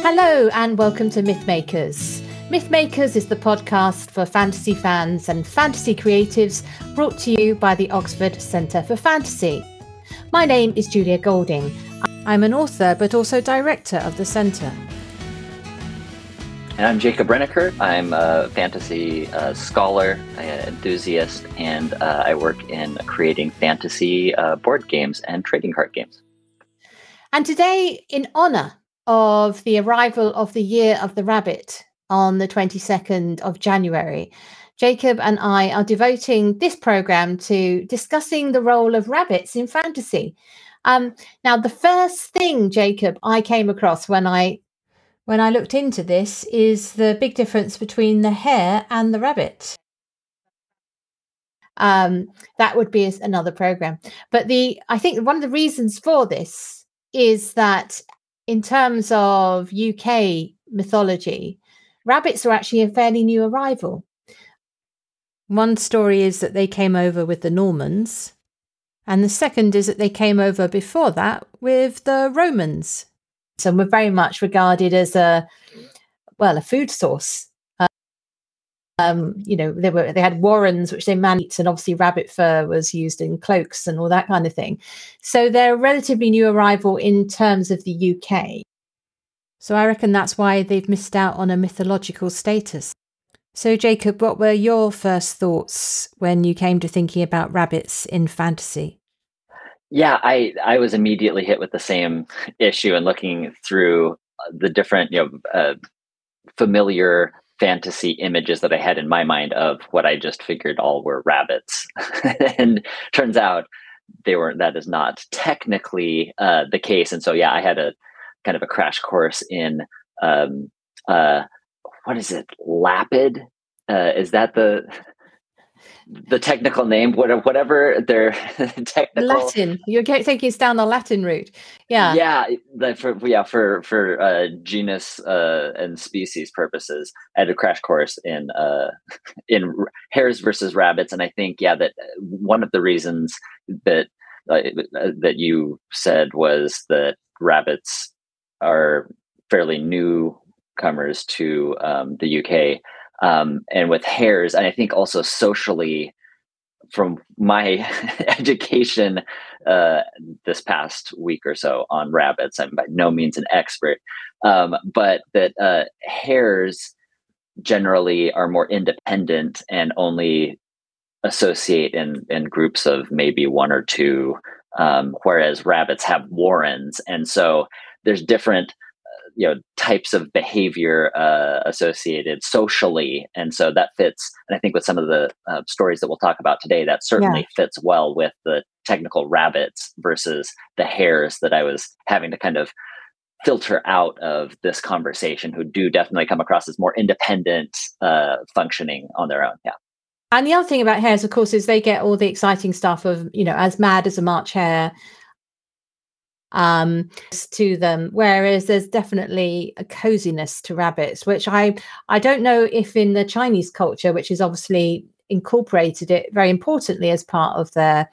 Hello, and welcome to Mythmakers. Mythmakers is the podcast for fantasy fans and fantasy creatives brought to you by the Oxford Centre for Fantasy. My name is Julia Golding. I'm an author but also director of the centre. And I'm Jacob Rennaker. I'm a fantasy uh, scholar, enthusiast, and uh, I work in creating fantasy uh, board games and trading card games. And today, in honor of the arrival of the Year of the Rabbit on the 22nd of January, Jacob and I are devoting this program to discussing the role of rabbits in fantasy. Um, now, the first thing, Jacob, I came across when I when I looked into this is the big difference between the hare and the rabbit. Um, that would be another program. But the I think one of the reasons for this is that in terms of UK mythology, rabbits are actually a fairly new arrival. One story is that they came over with the Normans, and the second is that they came over before that with the Romans and were very much regarded as a well a food source. Um, you know, they were they had warrens which they managed, and obviously rabbit fur was used in cloaks and all that kind of thing. So they're a relatively new arrival in terms of the UK. So I reckon that's why they've missed out on a mythological status. So, Jacob, what were your first thoughts when you came to thinking about rabbits in fantasy? Yeah, I I was immediately hit with the same issue and looking through uh, the different you know uh, familiar fantasy images that I had in my mind of what I just figured all were rabbits, and turns out they weren't. That is not technically uh, the case. And so yeah, I had a kind of a crash course in um, uh, what is it? Lapid. Uh, is that the the technical name, whatever their technical Latin. You're taking us down the Latin route. Yeah. Yeah. For yeah for for uh, genus uh, and species purposes, I had a crash course in uh, in hares versus rabbits, and I think yeah that uh, one of the reasons that uh, that you said was that rabbits are fairly newcomers to um, the UK um, and with hares and i think also socially from my education uh, this past week or so on rabbits i'm by no means an expert um, but that uh, hares generally are more independent and only associate in in groups of maybe one or two um, whereas rabbits have warrens. And so there's different you know types of behavior uh, associated socially. And so that fits and i think with some of the uh, stories that we'll talk about today that certainly yeah. fits well with the technical rabbits versus the hares that i was having to kind of filter out of this conversation who do definitely come across as more independent uh, functioning on their own. Yeah. And the other thing about hares of course is they get all the exciting stuff of you know as mad as a march hare um to them. Whereas there's definitely a coziness to rabbits which i i don't know if in the chinese culture which is obviously incorporated it very importantly as part of their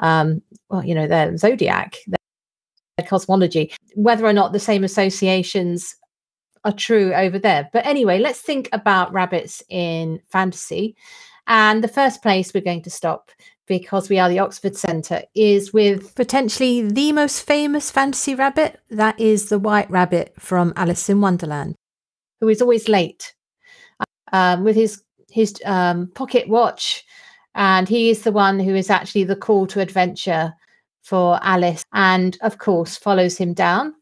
um well you know their zodiac their cosmology whether or not the same associations are true over there. But anyway let's think about rabbits in fantasy And the first place we're going to stop, because we are the Oxford Centre, is with potentially the most famous fantasy rabbit. That is the White Rabbit from Alice in Wonderland, who is always late um, with his his um, pocket watch, and he is the one who is actually the call to adventure for Alice, and of course follows him down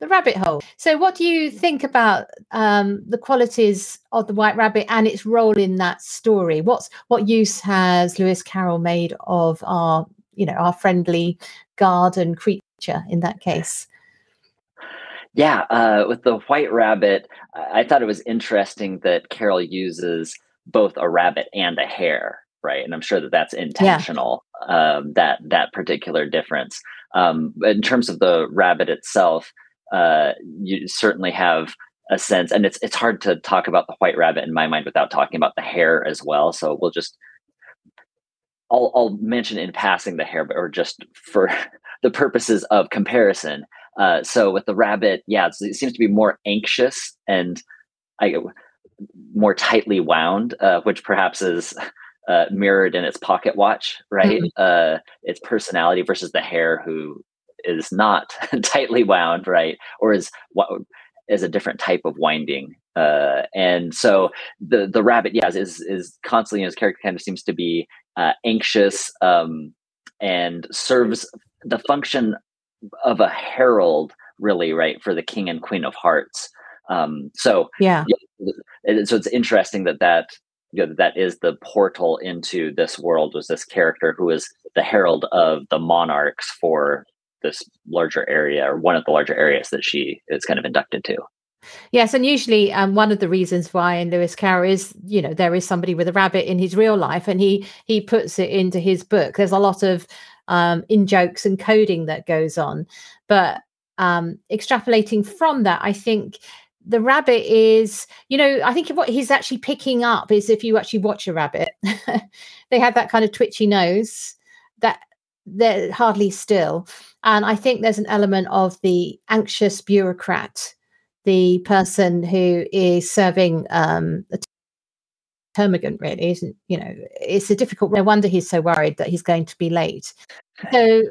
the rabbit hole. So, what do you think about um, the qualities of the White Rabbit and its role in that story? What's what use has Lewis Carroll made of our, you know, our friendly garden creature in that case? Yeah, uh, with the White Rabbit, I thought it was interesting that Carroll uses both a rabbit and a hare, right? And I'm sure that that's intentional. Yeah. Um, that that particular difference. Um, in terms of the rabbit itself, uh, you certainly have a sense, and it's it's hard to talk about the white rabbit in my mind without talking about the hare as well. So we'll just I'll I'll mention in passing the hare, or just for the purposes of comparison. Uh, so with the rabbit, yeah, it seems to be more anxious and I more tightly wound, uh, which perhaps is uh, mirrored in its pocket watch, right? Mm-hmm. Uh, its personality versus the hare, who is not tightly wound, right, or is is a different type of winding. Uh, and so the the rabbit, yes, is is constantly his character kind of seems to be uh, anxious um, and serves the function of a herald, really, right, for the king and queen of hearts. Um, so yeah, yeah, so it's interesting that that you know, that is the portal into this world was this character who is the herald of the monarchs for this larger area or one of the larger areas that she is kind of inducted to. Yes, and usually um, one of the reasons why in Lewis Carroll is, you know, there is somebody with a rabbit in his real life, and he he puts it into his book. There's a lot of um, in jokes and coding that goes on, but um, extrapolating from that, I think the rabbit is, you know, I think what he's actually picking up is if you actually watch a rabbit, they have that kind of twitchy nose that they're hardly still. And I think there's an element of the anxious bureaucrat, the person who is serving um, a termagant, really, isn't, you know, it's a difficult, no wonder he's so worried that he's going to be late. So,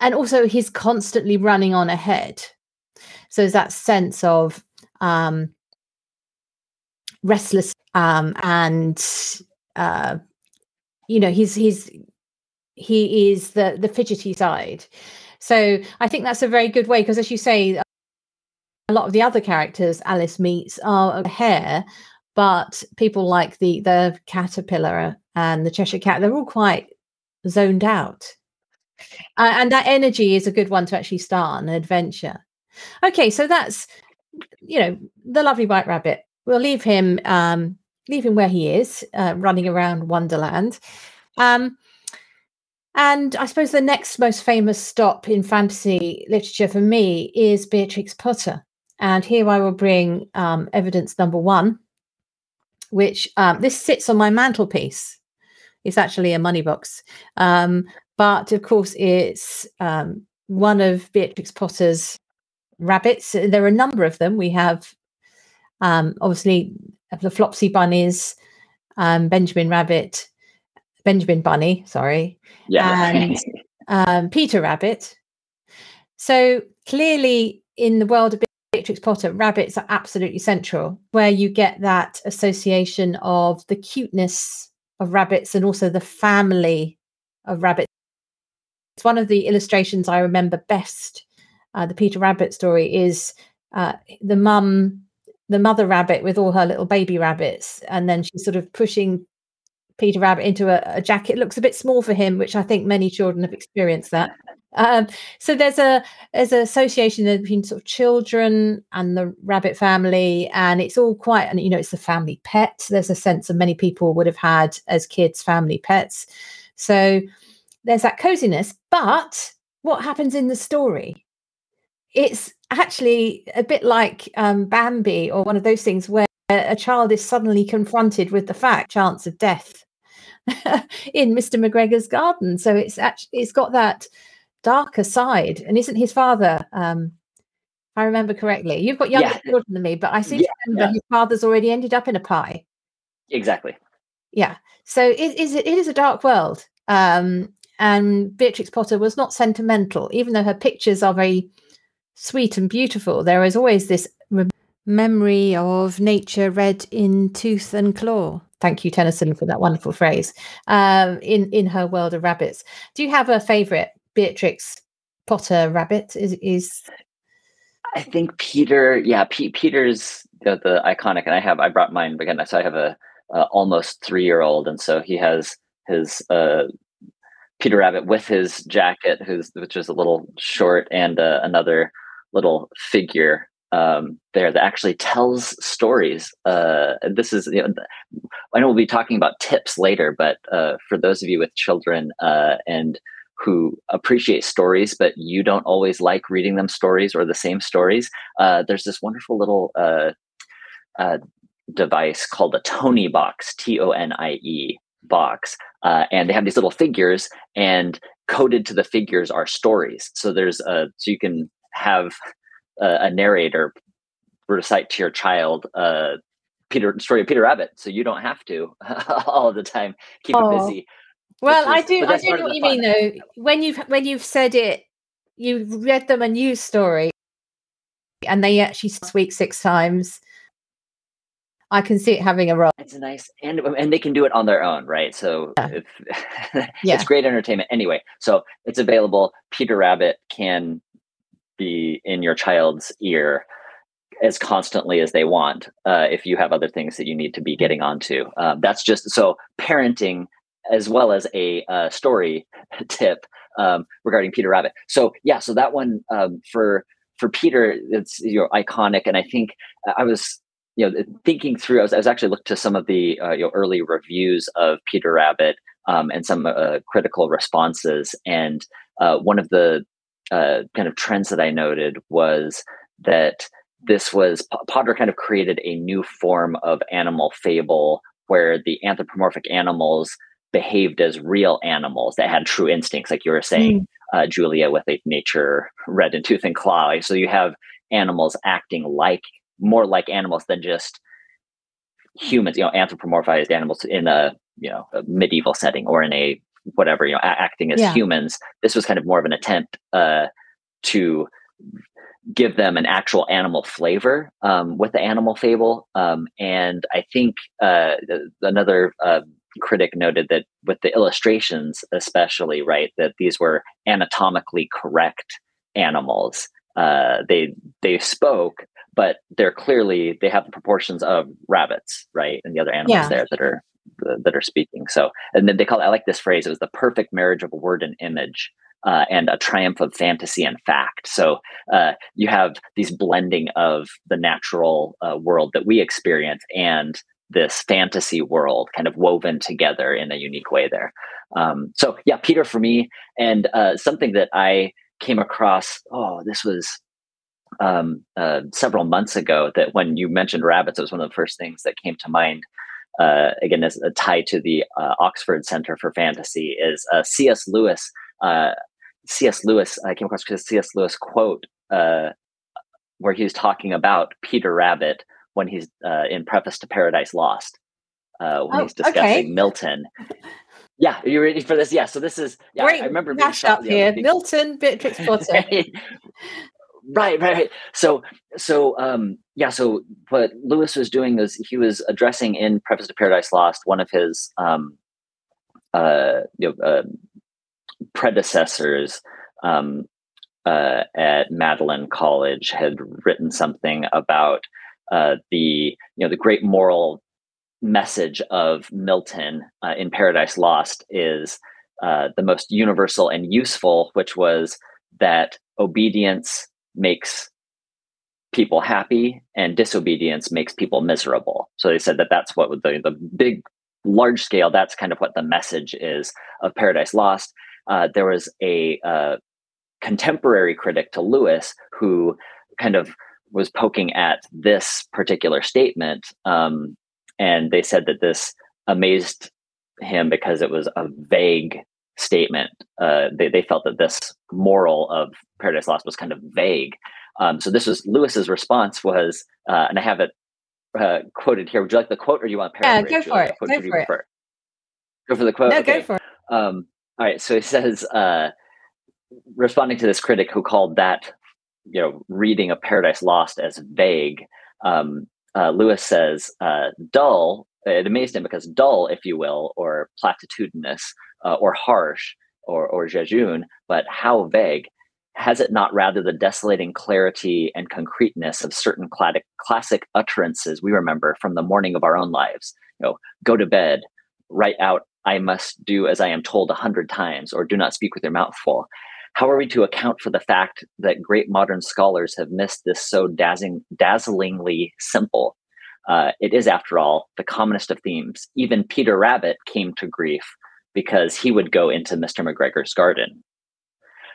and also he's constantly running on ahead. So there's that sense of um, restless um, and, uh, you know, he's, he's, he is the the fidgety side. So I think that's a very good way because, as you say, a lot of the other characters Alice meets are a hare, but people like the the caterpillar and the Cheshire cat, they're all quite zoned out. Uh, and that energy is a good one to actually start an adventure. Okay, so that's you know the lovely white rabbit. We'll leave him um, leave him where he is, uh, running around Wonderland. Um, and I suppose the next most famous stop in fantasy literature for me is Beatrix Potter. And here I will bring um, evidence number one, which um, this sits on my mantelpiece. It's actually a money box. Um, but of course, it's um, one of Beatrix Potter's rabbits. There are a number of them. We have um, obviously the Flopsy Bunnies, um, Benjamin Rabbit, Benjamin Bunny, sorry, yeah. and um, Peter Rabbit. So clearly, in the world of Beatrix Potter, rabbits are absolutely central, where you get that association of the cuteness of rabbits and also the family of rabbits. It's one of the illustrations I remember best. Uh, the Peter Rabbit story is uh, the mum, the mother rabbit with all her little baby rabbits, and then she's sort of pushing Peter Rabbit into a, a, jacket. Looks a bit small for him, which I think many children have experienced that. Um, so there's a there's an association between sort of children and the rabbit family, and it's all quite and you know it's a family pet. There's a sense of many people would have had as kids family pets. So there's that coziness. But what happens in the story? It's actually a bit like um, Bambi or one of those things where a child is suddenly confronted with the fact chance of death in Mr. McGregor's garden. So it's actually it's got that darker side. And isn't his father? Um, if I remember correctly, you've got younger yeah. children than me, but I seem yeah, to remember yeah. his father's already ended up in a pie. Exactly. Yeah. So it is it is a dark world. Um, and Beatrix Potter was not sentimental, even though her pictures are very sweet and beautiful. There is always this re- memory of nature red in tooth and claw. Thank you, Tennyson, for that wonderful phrase. Um, in in her world of rabbits, do you have a favourite Beatrix Potter rabbit? Is is I think Peter, yeah, P- Peter's the, the iconic, and I have I brought mine again. So I have a uh, almost three year old, and so he has his uh, Peter Rabbit with his jacket, who's which is a little short, and uh, another little figure um, there that actually tells stories. Uh, this is, you know, I know we'll be talking about tips later, but uh, for those of you with children uh, and who appreciate stories, but you don't always like reading them stories or the same stories, uh, there's this wonderful little uh, uh, device called a Tonie box, T O N I E box. And they have these little figures, and coded to the figures are stories. So there's a, so you can have a, a narrator recite to your child uh, Peter story of Peter Rabbit, so you don't have to all the time keep oh. it busy. Well, is, I do. I do know what you fun. mean, though. When you've when you've said it, you've read them a news story, and they actually speak six times. I can see it having a role. It's nice, and and they can do it on their own, right? So yeah. If, yeah. it's great entertainment. Anyway, so it's available. Peter Rabbit can be in your child's ear as constantly as they want uh, if you have other things that you need to be getting onto. Um, that's just so parenting as well as a uh, story tip um, regarding Peter Rabbit. So yeah, so that one um, for for Peter, it's you know iconic, and I think I was you know thinking through. I was, I was actually looked to some of the uh, you know early reviews of Peter Rabbit um, and some uh, critical responses, and uh, one of the uh, kind of trends that I noted was that this was Potter kind of created a new form of animal fable where the anthropomorphic animals behaved as real animals that had true instincts, like you were saying, mm. uh, Julia, with a nature red in tooth and claw. So you have animals acting like more like animals than just humans, you know, anthropomorphized animals in a you know a medieval setting or in a whatever you know acting as yeah. humans. This was kind of more of an attempt uh, to give them an actual animal flavor um, with the animal fable. Um, and I think uh, another uh, critic noted that with the illustrations, especially, right, that these were anatomically correct animals. Uh, they they spoke, but they're clearly they have the proportions of rabbits, right, and the other animals yeah. there that are that are speaking. So, and then they call it, I like this phrase. It was the perfect marriage of word and image. Uh, and a triumph of fantasy and fact. So uh, you have these blending of the natural uh, world that we experience and this fantasy world kind of woven together in a unique way there. Um, so yeah, Peter for me, and uh, something that I came across. Oh, this was um, uh, several months ago. That when you mentioned rabbits, it was one of the first things that came to mind. Uh, again, as a tie to the uh, Oxford Center for Fantasy, is uh, C.S. Lewis. Uh, C.S. Lewis. I came across C.S. Lewis quote where he's talking about Peter Rabbit when he's uh, in Preface to Paradise Lost, uh, when oh, he's discussing okay. Milton. Yeah, are you ready for this? Yeah, so this is yeah. Great I remember mash up here. Milton, Beatrix Potter. right, right. So, so um, yeah. So what Lewis was doing is he was addressing in Preface to Paradise Lost one of his um, uh, you know, uh, predecessors um, uh, at Magdalen College had written something about uh, the you know the great moral message of Milton uh, in Paradise Lost is uh, the most universal and useful, which was that obedience makes people happy and disobedience makes people miserable. So they said that that's what the the big large scale. That's kind of what the message is of Paradise Lost. Uh, there was a uh, contemporary critic to Lewis who kind of was poking at this particular statement, um, and they said that this amazed him because it was a vague statement. Uh, they they felt that this moral of Paradise Lost was kind of vague. Um, so this was Lewis's response was, uh, and I have it uh, quoted here. Would you like the quote, or do you want to paraphrase? Yeah, go for it. Go for it. Go for the quote. No, okay. go for it. Um, all right. So he says, uh, responding to this critic who called that, you know, reading of Paradise Lost as vague, um, uh, Lewis says, uh, dull. It amazed him because dull, if you will, or platitudinous, uh, or harsh, or or jejune, but how vague has it not rather the desolating clarity and concreteness of certain classic utterances we remember from the morning of our own lives? You know, go to bed, write out, I must do as I am told a hundred times, or do not speak with your mouth full. How are we to account for the fact that great modern scholars have missed this so dazzling, dazzlingly simple? Uh, it is, after all, the commonest of themes. Even Peter Rabbit came to grief because he would go into Mr. McGregor's garden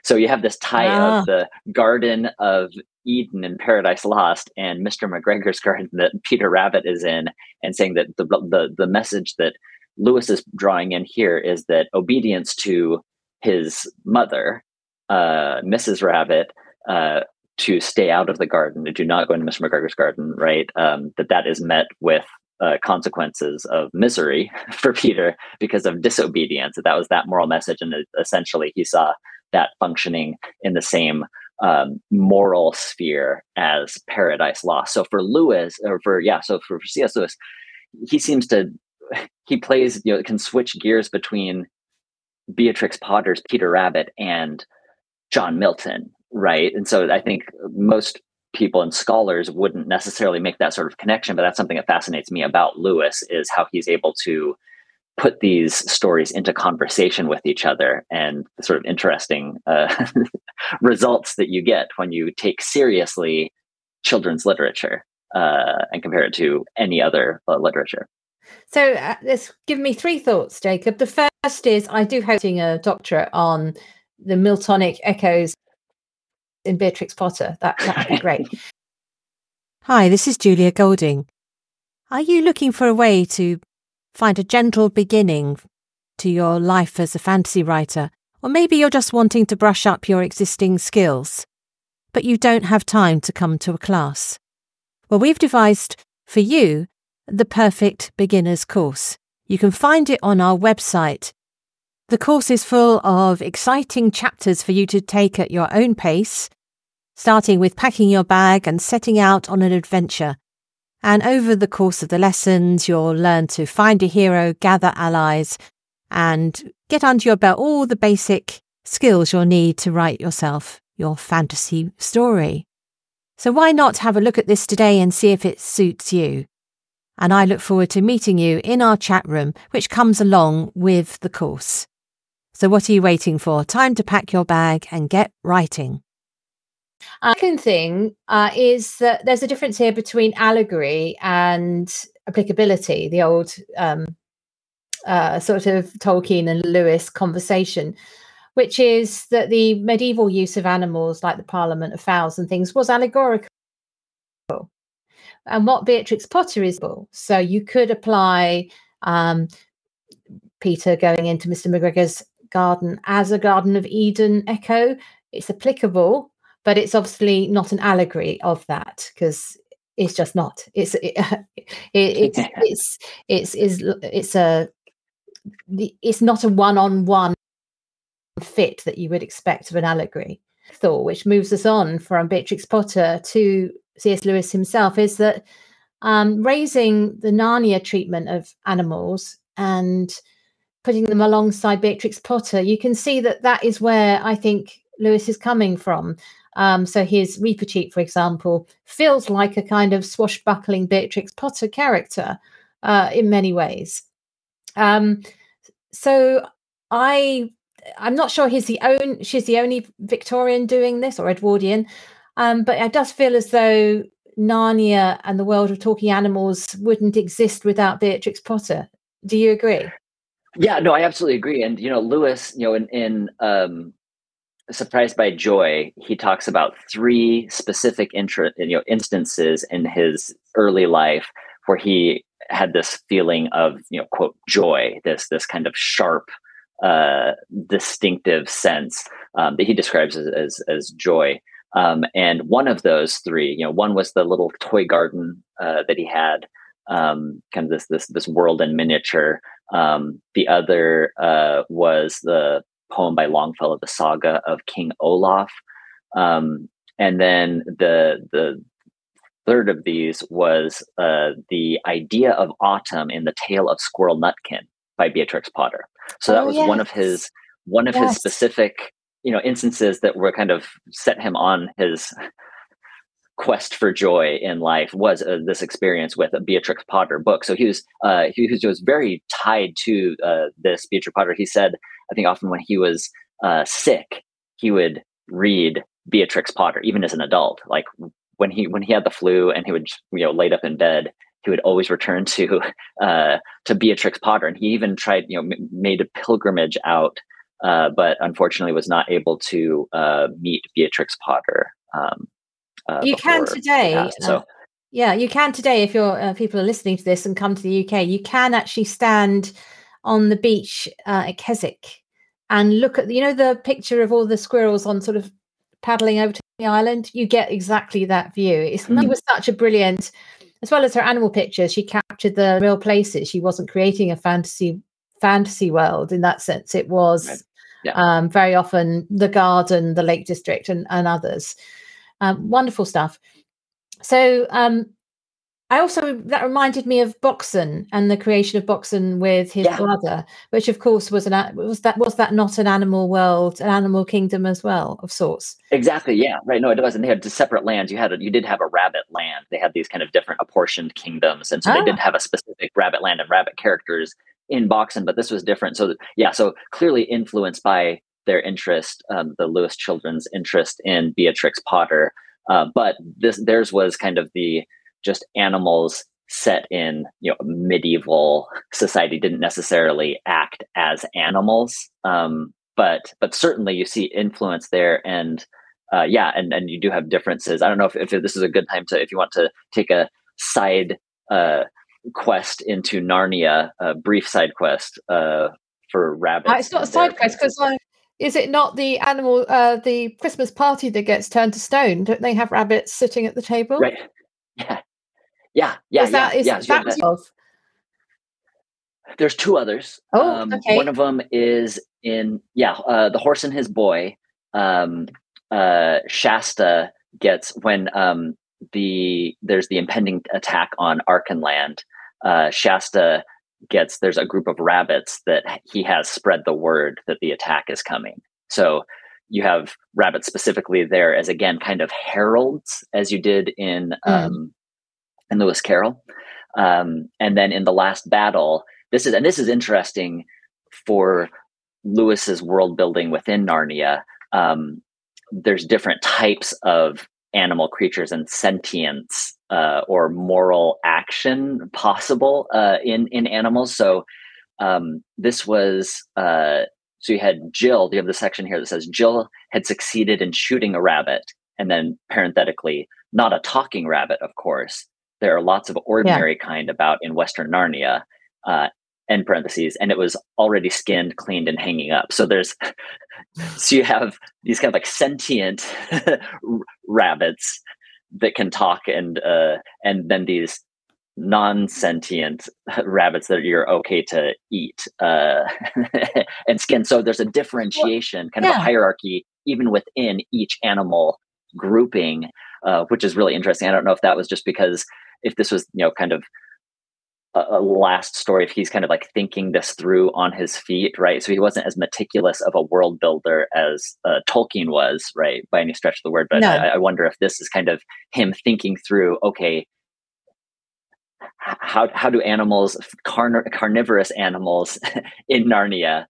so you have this tie ah. of the Garden of Eden in Paradise Lost and Mr. McGregor's garden that Peter Rabbit is in, and saying that the the the message that Lewis is drawing in here is that obedience to his mother, uh, Mrs. Rabbit, uh, to stay out of the garden, to do not go into Mr. McGregor's garden, right? Um, that that is met with uh, consequences of misery for Peter because of disobedience. That was that moral message, and essentially he saw that functioning in the same um, moral sphere as Paradise Lost. So for Lewis, or for yeah, so for, for C.S. Lewis, he seems to he plays you know can switch gears between Beatrix Potter's Peter Rabbit and John Milton, right? And so I think most people and scholars wouldn't necessarily make that sort of connection, but that's something that fascinates me about Lewis is how he's able to put these stories into conversation with each other and the sort of interesting uh, results that you get when you take seriously children's literature uh, and compare it to any other uh, literature. So, uh, this give me three thoughts, Jacob. The first is I do hope doing a doctorate on the Miltonic echoes in Beatrix Potter. That that'd be great. Hi, this is Julia Golding. Are you looking for a way to find a gentle beginning to your life as a fantasy writer, or maybe you're just wanting to brush up your existing skills, but you don't have time to come to a class. Well, we've devised for you the perfect beginner's course. You can find it on our website. The course is full of exciting chapters for you to take at your own pace, starting with packing your bag and setting out on an adventure and over the course of the lessons, you'll learn to find a hero, gather allies, and get under your belt all the basic skills you'll need to write yourself your fantasy story. So why not have a look at this today and see if it suits you? And I look forward to meeting you in our chat room, which comes along with the course. So what are you waiting for? Time to pack your bag and get writing. Uh, second thing uh, is that there's a difference here between allegory and applicability, the old um, uh, sort of Tolkien and Lewis conversation, which is that the medieval use of animals like the Parliament of Fowls and things was allegorical. And what Beatrix Potter is, so you could apply um, Peter going into Mr. McGregor's garden as a Garden of Eden echo. It's applicable but it's obviously not an allegory of that because it's just not. It's it, it, it's, it's it's it's it's a it's not a one-on-one fit that you would expect of an allegory. Thought, which moves us on from Beatrix Potter to C.S. Lewis himself, is that um, raising the Narnia treatment of animals and putting them alongside Beatrix Potter, you can see that that is where I think Lewis is coming from. Um, so his Reepicheep, for example, feels like a kind of swashbuckling Beatrix Potter character uh, in many ways. Um, so I I'm not sure he's the own she's the only Victorian doing this or Edwardian, um, but it does feel as though Narnia and the world of talking animals wouldn't exist without Beatrix Potter. Do you agree? Yeah, no, I absolutely agree. And you know, Lewis, you know, in in um, surprised by joy he talks about three specific intra, you know instances in his early life where he had this feeling of you know quote joy this this kind of sharp uh, distinctive sense um, that he describes as, as, as joy um, and one of those three you know one was the little toy garden uh, that he had um, kind of this this this world in miniature. Um, the other uh, was the poem by Longfellow, the saga of King Olaf, um, and then the the third of these was uh, the idea of autumn in the tale of Squirrel Nutkin by Beatrix Potter. So that oh, was yes. one of his one of yes. his specific you know instances that were kind of set him on his quest for joy in life was uh, this experience with a Beatrix Potter book. So he was uh, he, was very tied to uh, this Beatrix Potter. He said, I think often when he was uh, sick, he would read Beatrix Potter, even as an adult. Like when he when he had the flu and he would you know laid up in bed, he would always return to uh, to Beatrix Potter, and he even tried you know m- made a pilgrimage out. Uh, but unfortunately, was not able to meet Beatrix Potter. Um, uh, you can today. Uh, so. yeah, you can today. If your uh, people are listening to this and come to the UK, you can actually stand on the beach uh, at Keswick and look at you know the picture of all the squirrels on sort of paddling over to the island. You get exactly that view. It's, mm. It was such a brilliant, as well as her animal pictures. She captured the real places. She wasn't creating a fantasy fantasy world in that sense. It was. Right. Yeah. Um, very often the garden, the Lake District, and, and others. Um, wonderful stuff. So um, I also that reminded me of Boxen and the creation of Boxen with his yeah. brother, which of course was an was that was that not an animal world, an animal kingdom as well of sorts. Exactly. Yeah. Right. No, it wasn't. They had separate lands. You had a, you did have a rabbit land. They had these kind of different apportioned kingdoms, and so ah. they didn't have a specific rabbit land and rabbit characters in Boxen, but this was different. So yeah. So clearly influenced by their interest, um, the Lewis children's interest in Beatrix Potter. Uh, but this theirs was kind of the just animals set in you know medieval society didn't necessarily act as animals. Um, but but certainly you see influence there and uh, yeah and and you do have differences. I don't know if, if this is a good time to if you want to take a side uh, quest into narnia a brief side quest uh, for rabbits uh, it's not a side quest because is it not the animal, uh, the Christmas party that gets turned to stone? Don't they have rabbits sitting at the table? Right. Yeah. Yeah. Yeah. Is that, yeah, is yeah, that, that There's two others. Oh, um, okay. One of them is in, yeah, uh, The Horse and His Boy. Um, uh, Shasta gets when um, the there's the impending attack on Archenland. Uh, Shasta gets there's a group of rabbits that he has spread the word that the attack is coming. So you have rabbits specifically there as again kind of heralds, as you did in mm. um, in Lewis Carroll, um, and then in the last battle. This is and this is interesting for Lewis's world building within Narnia. Um, there's different types of animal creatures and sentience uh, or moral action possible uh, in in animals. So um, this was uh, so you had Jill. You have the section here that says Jill had succeeded in shooting a rabbit, and then parenthetically, not a talking rabbit, of course. There are lots of ordinary yeah. kind about in Western Narnia. Uh, end parentheses, and it was already skinned, cleaned, and hanging up. So there's, so you have these kind of like sentient rabbits that can talk, and uh, and then these non-sentient rabbits that you're okay to eat uh, and skin. So there's a differentiation, kind of a hierarchy, even within each animal grouping, uh, which is really interesting. I don't know if that was just because if this was you know kind of a, a, last story if he's kind of like thinking this through on his feet right? So he wasn't as meticulous of a world builder as uh, tolkien was right? By any stretch of the word but no. I, I, wonder if this is kind of him thinking through okay how, how do animals carn- carnivorous animals in narnia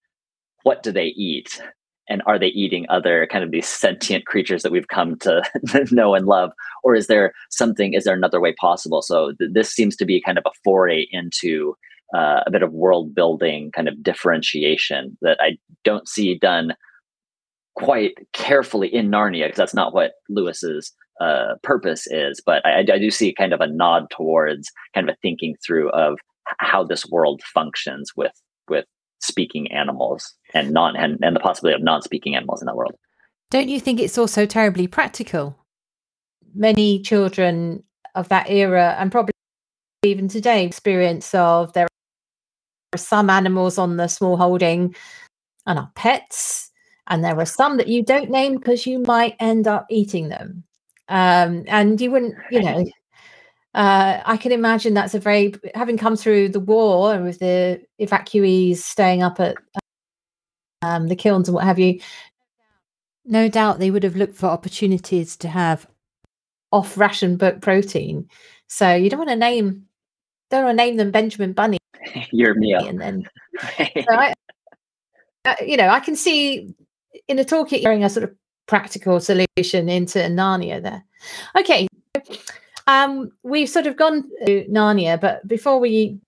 what do they eat and are they eating other kind of these sentient creatures that we've come to know and love? Or is there something is there another way possible? So th- this seems to be kind of a foray into uh, a bit of world building kind of differentiation that i don't see done quite carefully in narnia because that's not what lewis's uh, purpose is. But I, I do see kind of a nod towards kind of a thinking through of how this world functions with with speaking animals and non and, and the possibility of non-speaking animals in that world. Don't you think it's also terribly practical? Many children of that era and probably even today experience of there are some animals on the small holding and are pets, and there are some that you don't name because you might end up eating them. Um, and you wouldn't, you know, uh, I can imagine that's a very having come through the war and with the evacuees staying up at um, the kilns and what have you. No doubt they would have looked for opportunities to have off ration book protein. So you don't want to name don't want to name them Benjamin Bunny. Your meal, and then so I, uh, you know, I can see in a talkie hearing a sort of practical solution into Narnia there. Okay, um, we've sort of gone to Narnia, but before we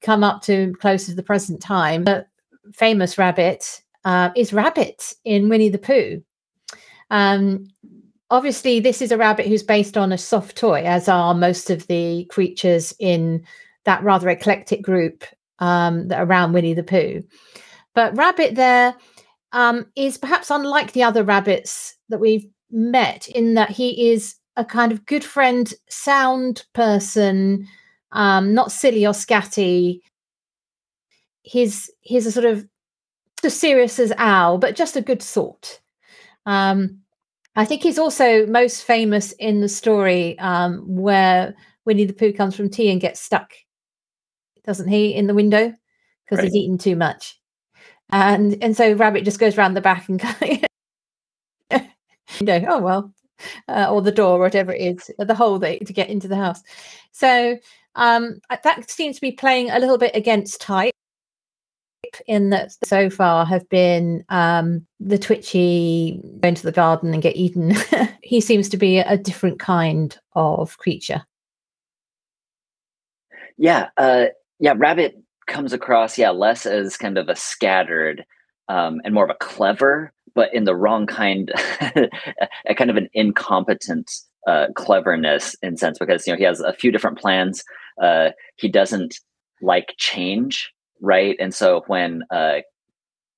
come up to close to the present time, the famous rabbit uh, is Rabbit in Winnie the Pooh. Um, obviously, this is a rabbit who's based on a soft toy, as are most of the creatures in that rather eclectic group um, around Winnie the Pooh. But Rabbit there um, is perhaps unlike the other rabbits that we've met in that he is a kind of good friend, sound person, um, not silly or scatty. He's he's a sort of as serious as Owl, but just a good sort. Um, I think he's also most famous in the story um, where Winnie the Pooh comes from tea and gets stuck, doesn't he, in the window because right. he's eaten too much, and and so Rabbit just goes around the back and you know, oh well, uh, or the door, or whatever it is, the hole that, to get into the house. So um, that seems to be playing a little bit against type in that so far have been um, the twitchy go into the garden and get eaten. he seems to be a different kind of creature. Yeah, uh, yeah. Rabbit comes across yeah less as kind of a scattered um, and more of a clever but in the wrong kind, a kind of an incompetent uh, cleverness in sense because you know he has a few different plans. Uh, he doesn't like change, right? And so when uh,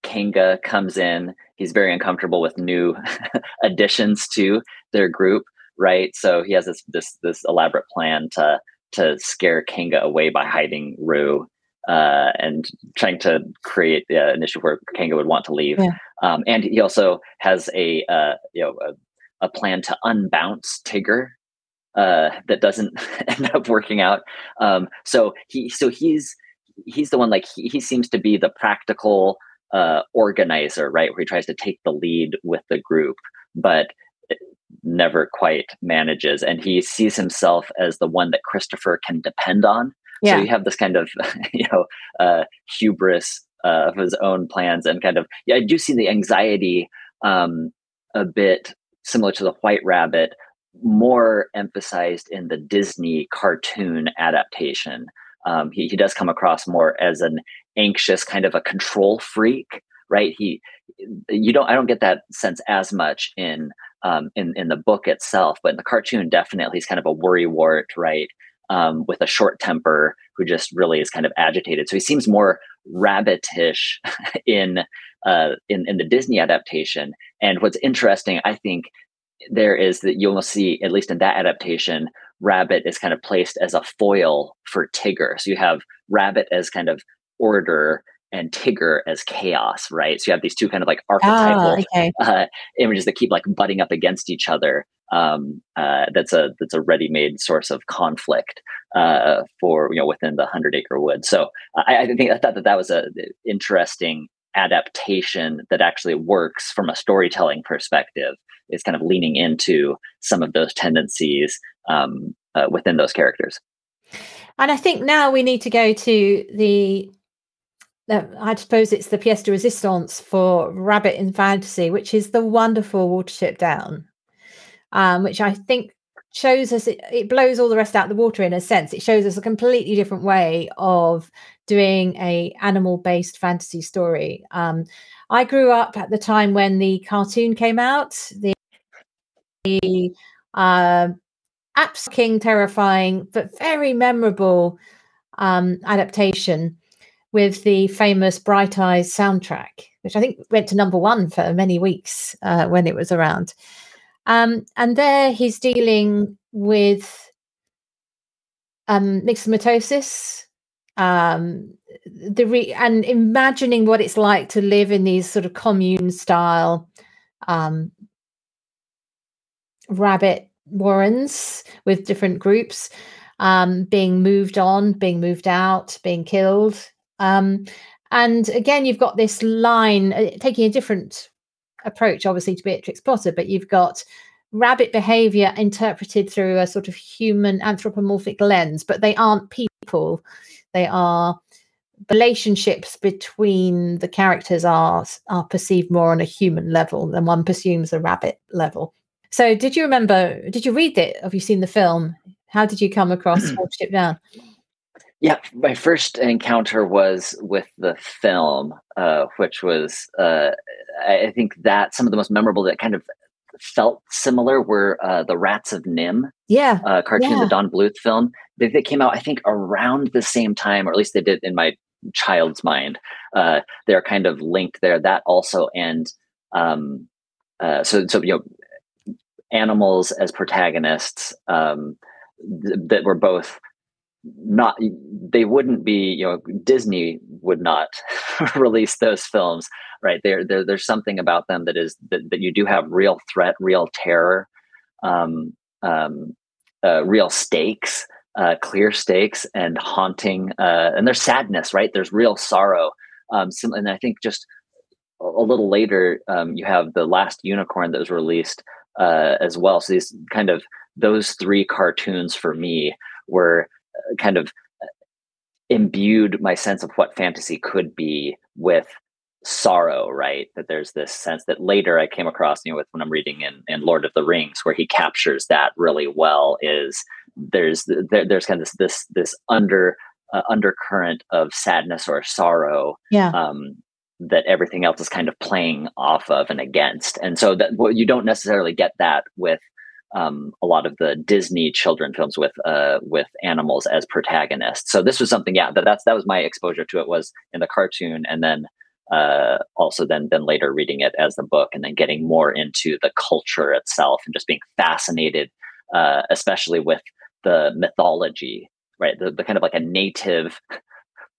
Kanga comes in, he's very uncomfortable with new additions to their group, right? So he has this this this elaborate plan to to scare Kanga away by hiding Roo uh, and trying to create uh, an issue where Kanga would want to leave. Yeah. Um, and he also has a uh, you know a, a, plan to unbounce Tigger uh, that doesn't end up working out. Um, so he so he's he's the one like he, he seems to be the practical uh, organizer, right? Where he tries to take the lead with the group, but never quite manages. And he sees himself as the one that Christopher can depend on yeah. So you have this kind of, you know, uh, hubris uh, of his own plans and kind of, yeah, I do see the anxiety um, a bit similar to the White Rabbit, more emphasized in the Disney cartoon adaptation. Um, he, he does come across more as an anxious kind of a control freak, right? He, you don't, I don't get that sense as much in um, in in the book itself, but in the cartoon, definitely he's kind of a worrywart, right? Um, with a short temper who just really is kind of agitated. So he seems more rabbitish in uh, in in the Disney adaptation. And what's interesting, I think, there is that you'll see at least in that adaptation, Rabbit is kind of placed as a foil for Tigger. So you have Rabbit as kind of order and Tigger as chaos, right? So you have these two kind of like archetypal oh, okay. uh, images that keep like butting up against each other. Um, uh, that's a that's a ready-made source of conflict uh, for you know within the Hundred Acre Wood. So I, I think I thought that that was a interesting adaptation that actually works from a storytelling perspective. Is kind of leaning into some of those tendencies um, uh, within those characters. And I think now we need to go to the I suppose it's the pièce de résistance for Rabbit in Fantasy, which is the wonderful Watership Down, um, which I think shows us it, it, blows all the rest out the water in a sense. It shows us a completely different way of doing a animal based fantasy story. Um, I grew up at the time when the cartoon came out, the, the uh, absolutely terrifying but very memorable um, adaptation with the famous Bright Eyes soundtrack, which I think went to number one for many weeks uh, when it was around. Um, and there he's dealing with um, myxomatosis, um, the re- and imagining what it's like to live in these sort of commune style um, rabbit warrens with different groups um, being moved on, being moved out, being killed. Um, and again, you've got this line uh, taking a different approach, obviously, to Beatrix Potter, but you've got rabbit behavior interpreted through a sort of human anthropomorphic lens, but they aren't people. They are relationships between the characters are are perceived more on a human level than one presumes a rabbit level. So, did you remember? Did you read it? Have you seen the film? How did you come across Watership Down? Yeah, my first encounter was with the film, uh, which was uh, I think that some of the most memorable that kind of felt similar were uh, the Rats of NIMH, Yeah, uh, cartoon, yeah. the Don Bluth film. They, they, came out, I think, around the same time, or at least they did in my child's mind. Uh, they're kind of linked there. That also, and um, uh, so so you know animals as protagonists um, th- that were both not they wouldn't be you know disney would not release those films right? There, there there's something about them that is that, that you do have real threat real terror um, um, uh, real stakes uh, clear stakes and haunting uh, and there's sadness right? There's real sorrow. Um, and i think just a, a little later um, you have the last unicorn that was released uh, as well. So these kind of those three cartoons for me were kind of uh, imbued my sense of what fantasy could be with sorrow right that there's this sense that later i came across you know with when i'm reading in, in lord of the rings where he captures that really well is there's there, there's kind of this this this under uh, undercurrent of sadness or sorrow yeah um, that everything else is kind of playing off of and against. And so that well, you don't necessarily get that with um, a lot of the Disney children films with uh, with animals as protagonists. So this was something, yeah, that that's that was my exposure to it was in the cartoon, and then uh, also then then later reading it as the book, and then getting more into the culture itself, and just being fascinated, uh, especially with the mythology, right? The, the kind of like a native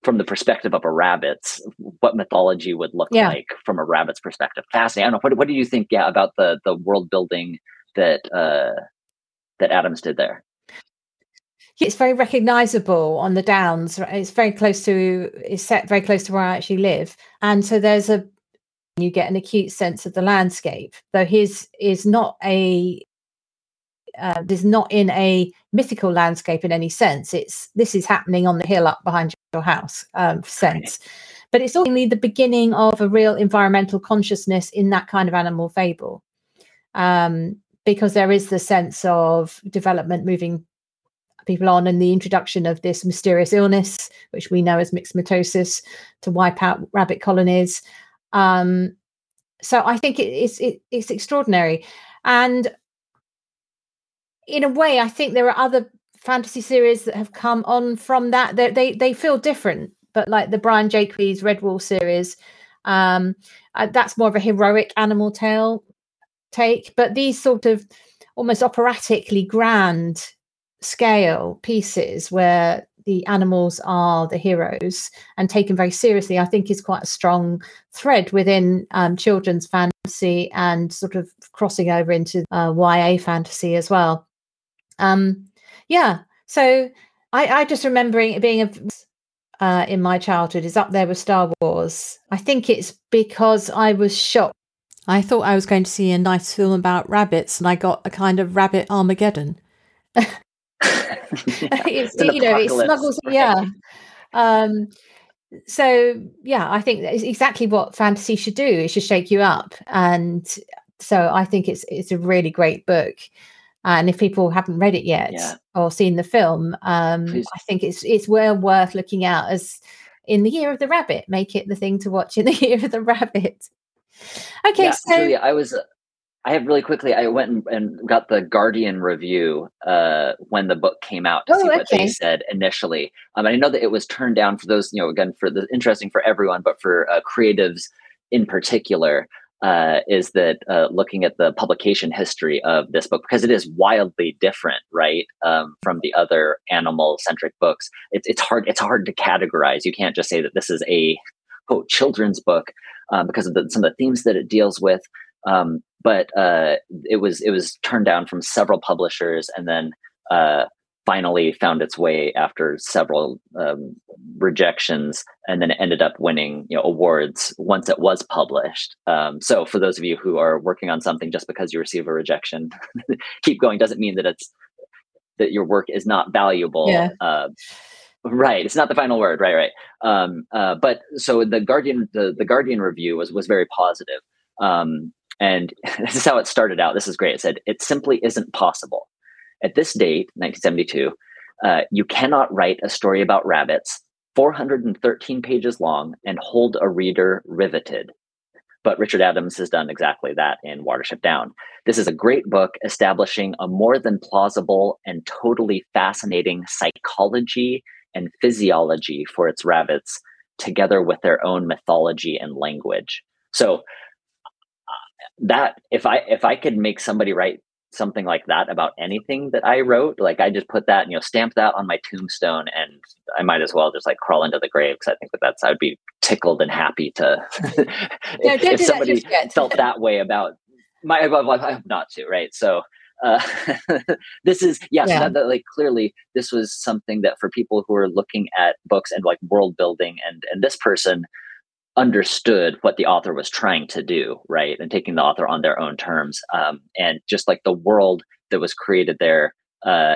from the perspective of a rabbit's what mythology would look yeah. like from a rabbit's perspective fascinating i don't know what, what do you think yeah about the the world building that uh that adams did there. It's very recognizable on the downs it's very close to it's set very close to where i actually live. And so there's a you get an acute sense of the landscape though his is not a uh, is not in a mythical landscape in any sense. It's this is happening on the hill up behind your house um, sense, right. but it's only the beginning of a real environmental consciousness in that kind of animal fable, um, because there is the sense of development moving people on and the introduction of this mysterious illness, which we know as myxomatosis, to wipe out rabbit colonies. Um, so I think it, it's it, it's extraordinary, and in a way, I think there are other fantasy series that have come on from that. They they, they feel different, but like the Brian Jacques Redwall series, um, uh, that's more of a heroic animal tale take. But these sort of almost operatically grand scale pieces where the animals are the heroes and taken very seriously, I think is quite a strong thread within um, children's fantasy and sort of crossing over into uh, YA fantasy as well. Um, yeah. So I, I just remembering it being a, uh, in my childhood is up there with Star Wars. I think it's because I was shocked. I thought I was going to see a nice film about rabbits, and I got a kind of rabbit Armageddon. yeah, it's, you know, it snuggles. Right? Yeah. Um, so yeah, I think that's exactly what fantasy should do. It should shake you up, and so I think it's it's a really great book. And if people haven't read it yet yeah. or seen the film, um, I think it's it's well worth looking out as in the year of the rabbit. Make it the thing to watch in the year of the rabbit. Okay, yeah, so Julia, I was. Uh, I have really quickly. I went and, and got the Guardian review uh, when the book came out to oh, see what okay. they said initially. Um, and I know that it was turned down for those. You know, again, for the interesting for everyone, but for uh, creatives in particular. uh, is that uh, looking at the publication history of this book, because it is wildly different, right, um, from the other animal-centric books, it's it's hard it's hard to categorize. You can't just say that this is a quote children's book um, because of the, some of the themes that it deals with. Um, but uh, it was it was turned down from several publishers, and then uh, finally found its way after several um, rejections and then it ended up winning you know awards once it was published um, so for those of you who are working on something just because you receive a rejection keep going doesn't mean that it's that your work is not valuable yeah. uh, right it's not the final word right right um, uh, but so the guardian the, the guardian review was was very positive um, and this is how it started out this is great it said it simply isn't possible at this date, 1972, uh, you cannot write a story about rabbits 413 pages long and hold a reader riveted. But Richard Adams has done exactly that in Watership Down. This is a great book establishing a more than plausible and totally fascinating psychology and physiology for its rabbits, together with their own mythology and language. So uh, that if I if I could make somebody write something like that about anything that I wrote, like I just put that, you know, stamp that on my tombstone, and I might as well just like crawl into the grave because I think that that's I'd be tickled and happy to if, if somebody that felt that way about my. Well, I hope not to, right? So. Uh, this is yes, yeah. that, that, like clearly this was something that for people who are looking at books and like world building and and this person understood what the author was trying to do, right? And taking the author on their own terms. Um, and just like the world that was created there, uh,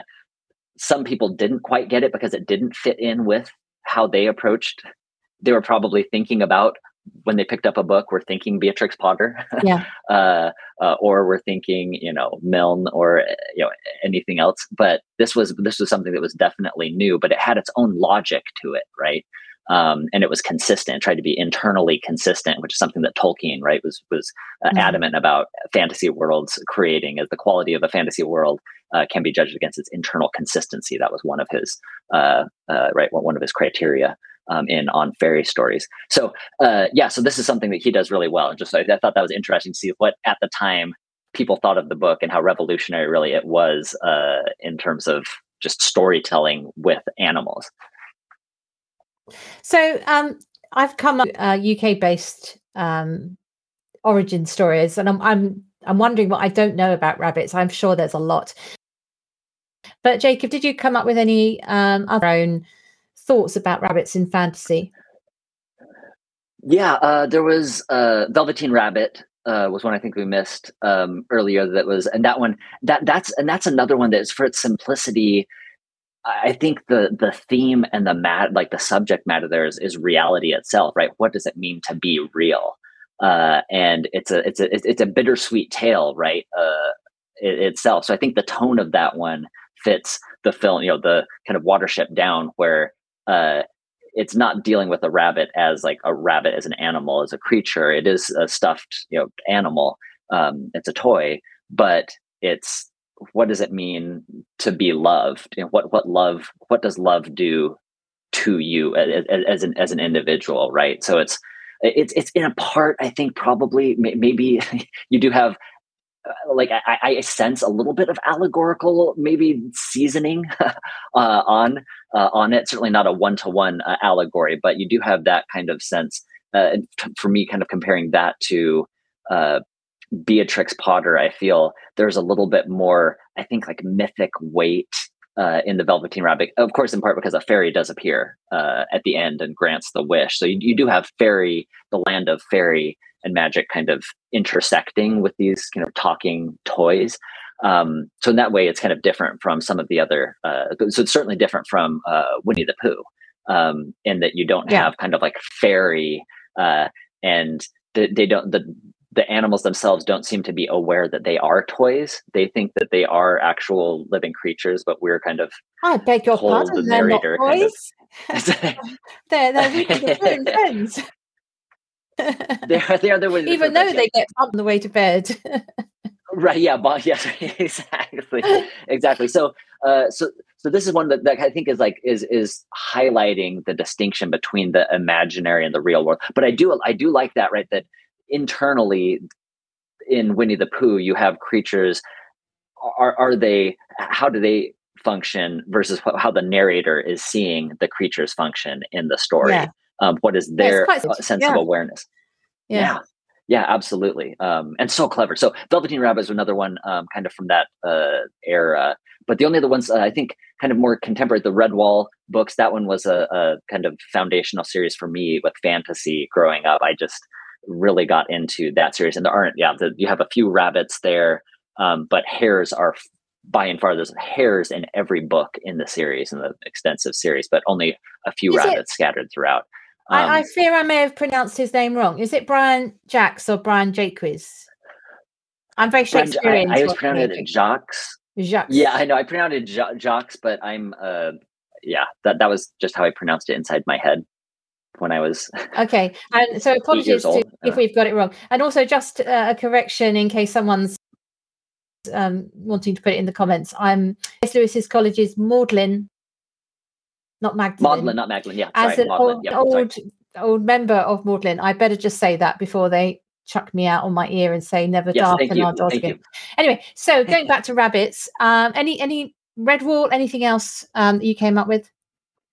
some people didn't quite get it because it didn't fit in with how they approached. They were probably thinking about when they picked up a book, we're thinking Beatrix Potter, yeah, uh, uh, or we're thinking, you know, Milne or you know anything else. But this was this was something that was definitely new, but it had its own logic to it, right? um, and it was consistent. Tried to be internally consistent, which is something that Tolkien, right, was was uh, mm-hmm. adamant about fantasy worlds creating. As the quality of a fantasy world uh, can be judged against its internal consistency. That was one of his uh, uh right one of his criteria. Um, in on fairy stories, so uh, yeah, so this is something that he does really well. And just I, I thought that was interesting to see what at the time people thought of the book and how revolutionary really it was uh, in terms of just storytelling with animals. So um, I've come up uh, UK based um, origin stories, and I'm, I'm I'm wondering what I don't know about rabbits. I'm sure there's a lot. But Jacob, did you come up with any um, other own thoughts about rabbits in fantasy? Yeah, uh, there was uh, Velveteen Rabbit uh, was one I think we missed um, earlier. That was, and that one that that's and that's another one that's for its simplicity I think the the theme and the mat like the subject matter there is, is reality itself, right? What does it mean to be real? Uh, and it's a it's a it's a bittersweet tale, right? Uh, it, itself. So I think the tone of that one fits the film. You know, the kind of Watership Down, where uh, it's not dealing with a rabbit as like a rabbit as an animal, as a creature. It is a stuffed you know animal. Um, it's a toy, but it's what does it mean to be loved? You know, what what love what does love do to you as, as an as an individual, right? So it's it's it's in a part I think probably maybe you do have like I, I, sense a little bit of allegorical maybe seasoning uh, on uh, on it. Certainly not a one to one allegory, but you do have that kind of sense. Uh, for me, kind of comparing that to uh, Beatrix Potter, I feel there's a little bit more, I think, like mythic weight uh, in the Velveteen Rabbit. Of course, in part because a fairy does appear uh, at the end and grants the wish. So you, you do have fairy, the land of fairy and magic, kind of intersecting with these kind of talking toys. Um, so in that way, it's kind of different from some of the other. Uh, so it's certainly different from uh, Winnie the Pooh um, in that you don't yeah. have kind of like fairy uh, and they don't the the animals themselves don't seem to be aware that they are toys. They think that they are actual living creatures, but we're kind of I beg your pardon, the they're not toys. Kind of, they're they're really friends. they are they are the even though they get on the way to bed. right. Yeah. But yes. Exactly. exactly. So. Uh. So. So this is one that, that I think is like is is highlighting the distinction between the imaginary and the real world. But I do I do like that right that internally in Winnie the Pooh, you have creatures. Are are they? How do they function versus how the narrator is seeing the creatures function in the story? Yeah. Um, what is their yeah, sense yeah. of awareness? yeah. Yeah. Absolutely. Um, and so clever. So velveteen rabbit is another one um, kind of from that uh, era. But the only other ones uh, i think kind of more contemporary the redwall books that one was a, a, kind of foundational series for me with fantasy growing up. I just really got into that series. And there aren't yeah the, you have a few rabbits there um, but hares are by and far there's hares in every book in the series in the extensive series but only a few is rabbits it, scattered throughout um, I, I, um, fear I may have pronounced his name wrong. Is it Brian Jacks or Brian Jaques? I'm very Shakespearean. I, I always pronounce it Jacques. Jacques. Yeah, I know. I pronounced it Jacques, but I'm uh yeah, that that was just how I pronounced it inside my head when I was okay. And so apologies to, if we've got it wrong. And also just uh, a correction in case someone's um, wanting to put it in the comments. I'm S. Lewis's College's Magdalen not Magdalen. Magdalen, not Magdalen. Yeah, as an old, yeah, old, old member of Magdalen, I better just say that before they chuck me out on my ear and say never yes, darken our doors again. Anyway, so going back to rabbits, um, any any Redwall, anything else um, that you came up with?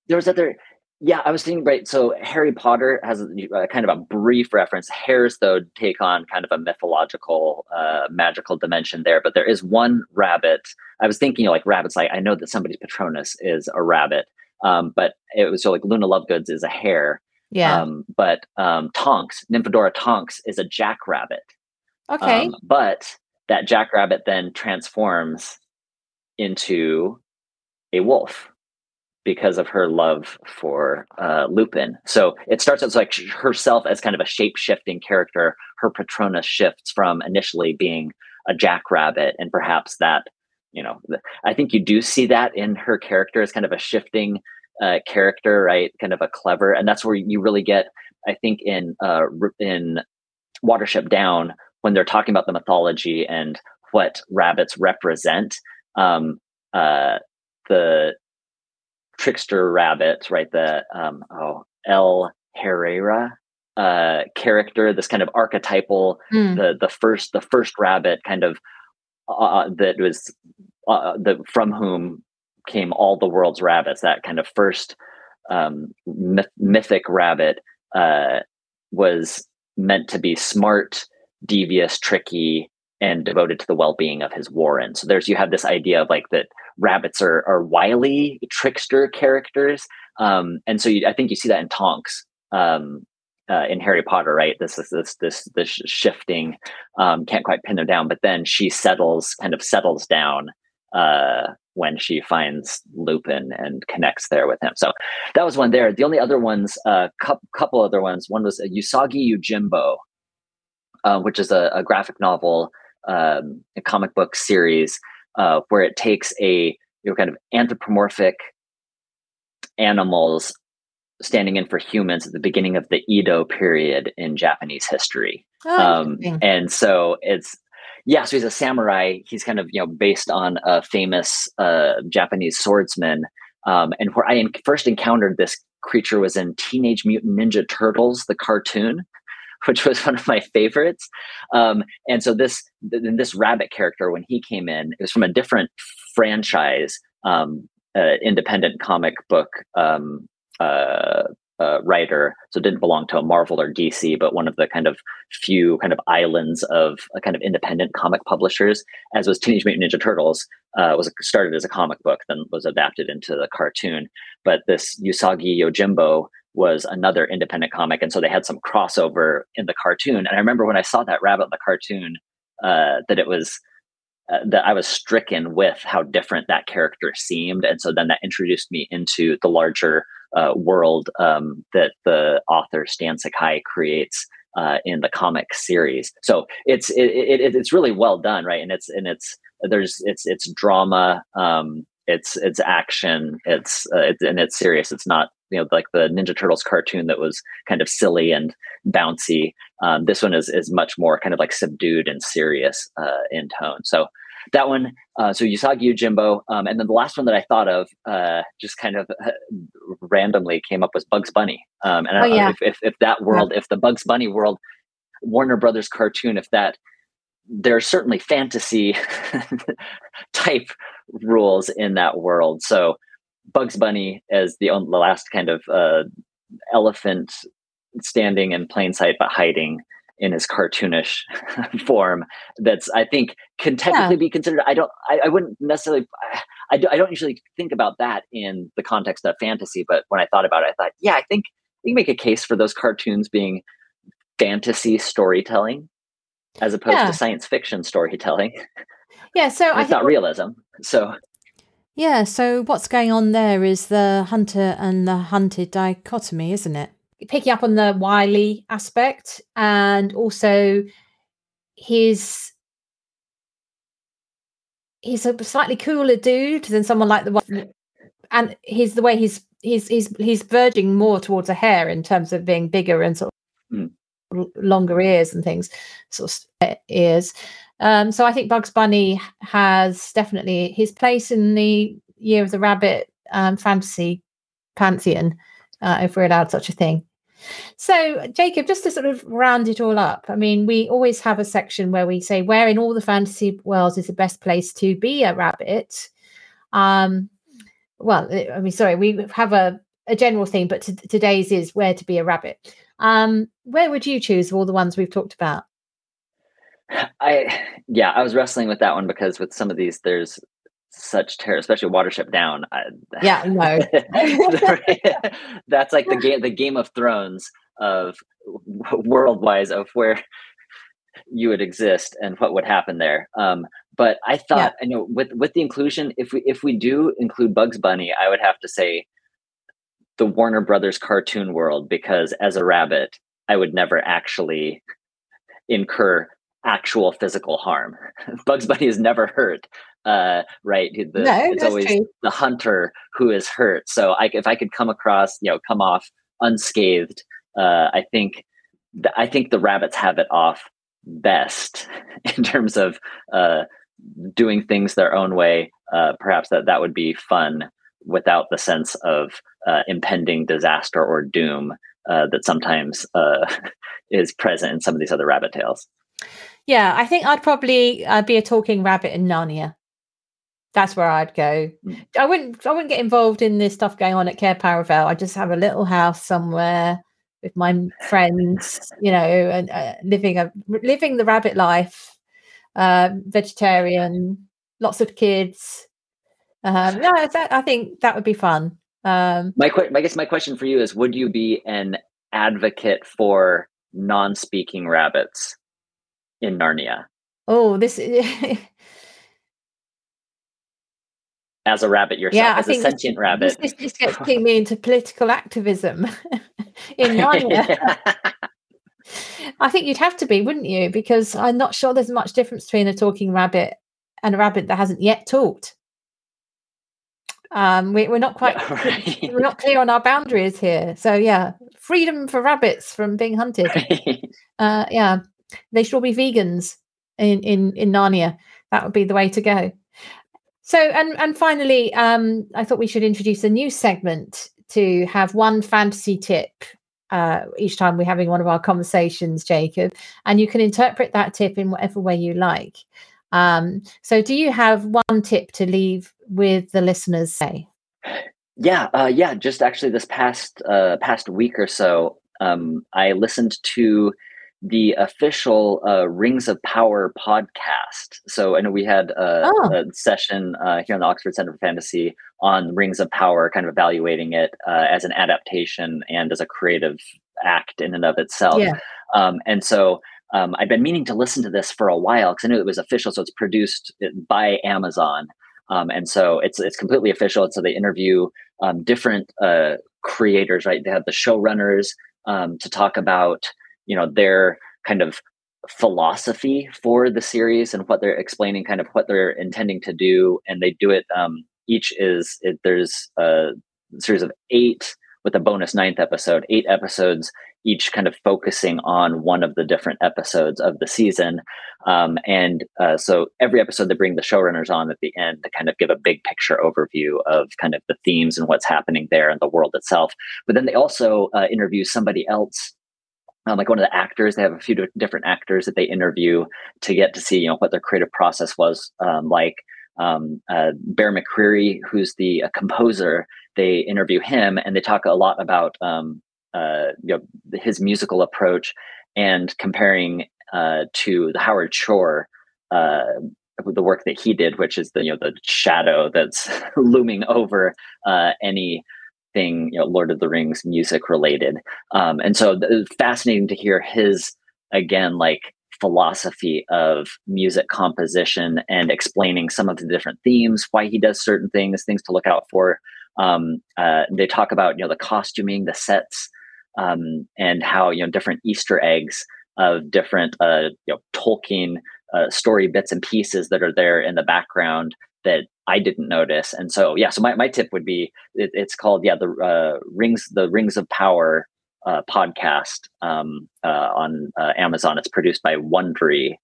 There was other. Yeah, I was thinking. Right, so Harry Potter has a, a kind of a brief reference. Hares, though, take on kind of a mythological, uh, magical dimension there. But there is one rabbit. I was thinking, like rabbits. Like I know that somebody's Patronus is a rabbit, um, but it was so like Luna Lovegoods is a hare. Yeah. Um, but um, Tonks, Nymphadora Tonks is a jackrabbit. Okay. Um, but that jackrabbit then transforms into a wolf because of her love for uh, Lupin. So it starts as like herself as kind of a shape shifting character. Her Patronus shifts from initially being a jackrabbit, and perhaps that you know i think you do see that in her character as kind of a shifting uh, character right kind of a clever and that's where you really get i think in uh in watership down when they're talking about the mythology and what rabbits represent um uh the trickster rabbit right the um oh el herrera uh character this kind of archetypal mm. the the first the first rabbit kind of uh, that was uh, the from whom came all the world's rabbits. That kind of first um, myth- mythic rabbit uh, was meant to be smart, devious, tricky, and devoted to the well-being of his warren. So there's you have this idea of like that rabbits are are wily trickster characters, um, and so you, I think you see that in Tonks. Um, uh, in Harry Potter, right? This is this this this shifting, um, can't quite pin them down, but then she settles, kind of settles down uh, when she finds Lupin and connects there with him. So that was one there. The only other ones, a uh, cu- couple other ones. One was Usagi Yojimbo, uh, which is a, a graphic novel, um, a comic book series uh, where it takes a you know, kind of anthropomorphic animals standing in for humans at the beginning of the Edo period in Japanese history. Oh, um, and so it's yeah, so he's a samurai. He's kind of you know based on a famous uh, Japanese swordsman. Um, and where I first encountered this creature was in Teenage Mutant Ninja Turtles, the cartoon, which was one of my favorites. Um, and so this this rabbit character, when he came in, it was from a different franchise, um, uh, independent comic book um, uh, uh, writer, so didn't belong to a Marvel or DC, but one of the kind of few kind of islands of a kind of independent comic publishers, as was Teenage Mutant Ninja Turtles, uh, was started as a comic book, then was adapted into the cartoon. But this Usagi Yojimbo was another independent comic, and so they had some crossover in the cartoon. And I remember when I saw that rabbit in the cartoon, uh, that it was uh, that I was stricken with how different that character seemed, and so then that introduced me into the larger uh, world um, that the author Stan Sakai creates uh, in the comic series. So it's it, it, it's really well done, right? And it's and it's there's it's it's drama, um, it's it's action, it's, uh, it's and it's serious. It's not you know like the Ninja Turtles cartoon that was kind of silly and bouncy. Um, this one is is much more kind of like subdued and serious uh, in tone. So that one. Uh, so Usagi Yojimbo, um, and then the last one that I thought of, uh, just kind of uh, randomly came up was Bugs Bunny. Um, and I oh, don't yeah. know if, if, if, that world, yeah. if the Bugs Bunny world, Warner Brothers cartoon if that there are certainly fantasy type rules in that world. So Bugs Bunny as the, only, the last kind of uh, elephant standing in plain sight but hiding in his cartoonish form that's i think can technically yeah. be considered i don't I, I wouldn't necessarily I, I don't usually think about that in the context of fantasy but when i thought about it i thought yeah i think you make a case for those cartoons being fantasy storytelling as opposed yeah. to science fiction storytelling yeah so i thought realism so yeah so what's going on there is the hunter and the hunted dichotomy isn't it picking up on the wily aspect and also his he's a slightly cooler dude than someone like the one and he's the way he's he's he's he's verging more towards a hare in terms of being bigger and sort of mm. longer ears and things sort of ears um so i think bugs bunny has definitely his place in the year of the rabbit um fantasy pantheon uh, if we're allowed such a thing. So, Jacob, just to sort of round it all up, I mean, we always have a section where we say where in all the fantasy worlds is the best place to be a rabbit. Um, well, eh, I mean, sorry, we have a, a general theme, but t- today's is where to be a rabbit. Um, where would you choose of all the ones we've talked about? I yeah, I was wrestling with that one because with some of these, there's such terror, especially Watership Down. I, yeah, no. that's like the game, the Game of Thrones of worldwise of where you would exist and what would happen there. Um, but I thought, yeah. I know with with the inclusion, if we if we do include Bugs Bunny, I would have to say the Warner Brothers cartoon world because as a rabbit, I would never actually incur actual physical harm. Bugs Bunny is never hurt uh, right? The, no, it's always true. the hunter who is hurt. So I, if I could come across, you know, come off unscathed, uh, I think, th- I think the rabbits have it off best in terms of uh, doing things their own way. Uh, perhaps that that would be fun without the sense of uh, impending disaster or doom uh, that sometimes uh, is present in some of these other rabbit tales. Yeah, I think I'd probably uh, be a talking rabbit in Narnia that's where I'd go. Mm. I wouldn't I wouldn't get involved in this stuff going on at Cair Paravel. I just have a little house somewhere with my friends, you know, and uh, living a living the rabbit life, uh, vegetarian, lots of kids. Um, no, that, I think that would be fun. Um, my I guess my question for you is: Would you be an advocate for non-speaking rabbits in Narnia? Oh, this as a rabbit yourself, yeah, as a sentient this, rabbit. This, this, gets me into political activism in Narnia. I think you'd have to be, wouldn't you? Because I'm not sure there's much difference between a talking rabbit and a rabbit that hasn't yet talked. Um, we, are not quite right. we're not clear on our boundaries here. So yeah, freedom for rabbits from being hunted. Uh, yeah, they should all be vegans in in in Narnia. That would be the way to go. So, and and finally, um, I thought we should introduce a new segment to have one fantasy tip uh, each time we're having one of our conversations, Jacob, and you can interpret that tip in whatever way you like. Um, so, do you have one tip to leave with the listeners? Say, yeah, uh, yeah. Just actually, this past uh, past week or so, um, I listened to the official uh, Rings of Power podcast. So I know we had a, oh. a session uh, here in the Oxford Center for Fantasy on Rings of Power, kind of evaluating it uh, as an adaptation and as a creative act in and of itself. Yeah. Um, and so um, I've been meaning to listen to this for a while because I knew it was official. So it's produced uh, by Amazon. Um, and so it's it's completely official. And so they interview um, different uh, creators, right? They have the showrunners um, to talk about you know their kind of philosophy for the series and what they're explaining kind of what they're intending to do and they do it um, each is it, there's a series of eight with a bonus ninth episode eight episodes each kind of focusing on one of the different episodes of the season. Um, and uh, so every episode they bring the showrunners on at the end to kind of give a big picture overview of kind of the themes and what's happening there in the world itself. But then they also uh, interview somebody else um, like one of the actors. They have a few different actors that they interview to get to see you know what their creative process was um, like. Um, uh, Bear McCreary, who's the uh, composer, they interview him and they talk a lot about um, uh, you know his musical approach and comparing uh, to the Howard Shore uh, the work that he did, which is the you know the shadow that's looming over any thing you know lord of the rings music related. Um, and so it's fascinating to hear his again like philosophy of music composition and explaining some of the different themes why he does certain things things to look out for. Um, uh, they talk about you know the costuming the sets um, and how you know different easter eggs of different uh, you know tolkien uh, story bits and pieces that are there in the background that I didn't notice. And so, yeah, so my, my tip would be it, it's called, yeah, the uh, Rings, the Rings of Power uh, podcast um, uh, on uh, Amazon. It's produced by Wondery,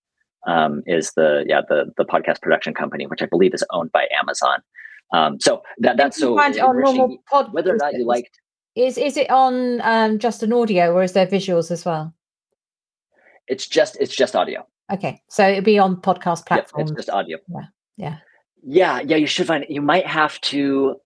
um, is the, yeah, the, the podcast production company, which I believe is owned by Amazon. Um, so that, that's so on normal pod- whether or not you liked. Is, is it on um, just an audio or is there visuals as well? It's just, it's just audio. Okay. So it'll be on podcast platforms. Yep, it's just audio. Yeah. Yeah. Yeah, yeah, you should find it. You might have to.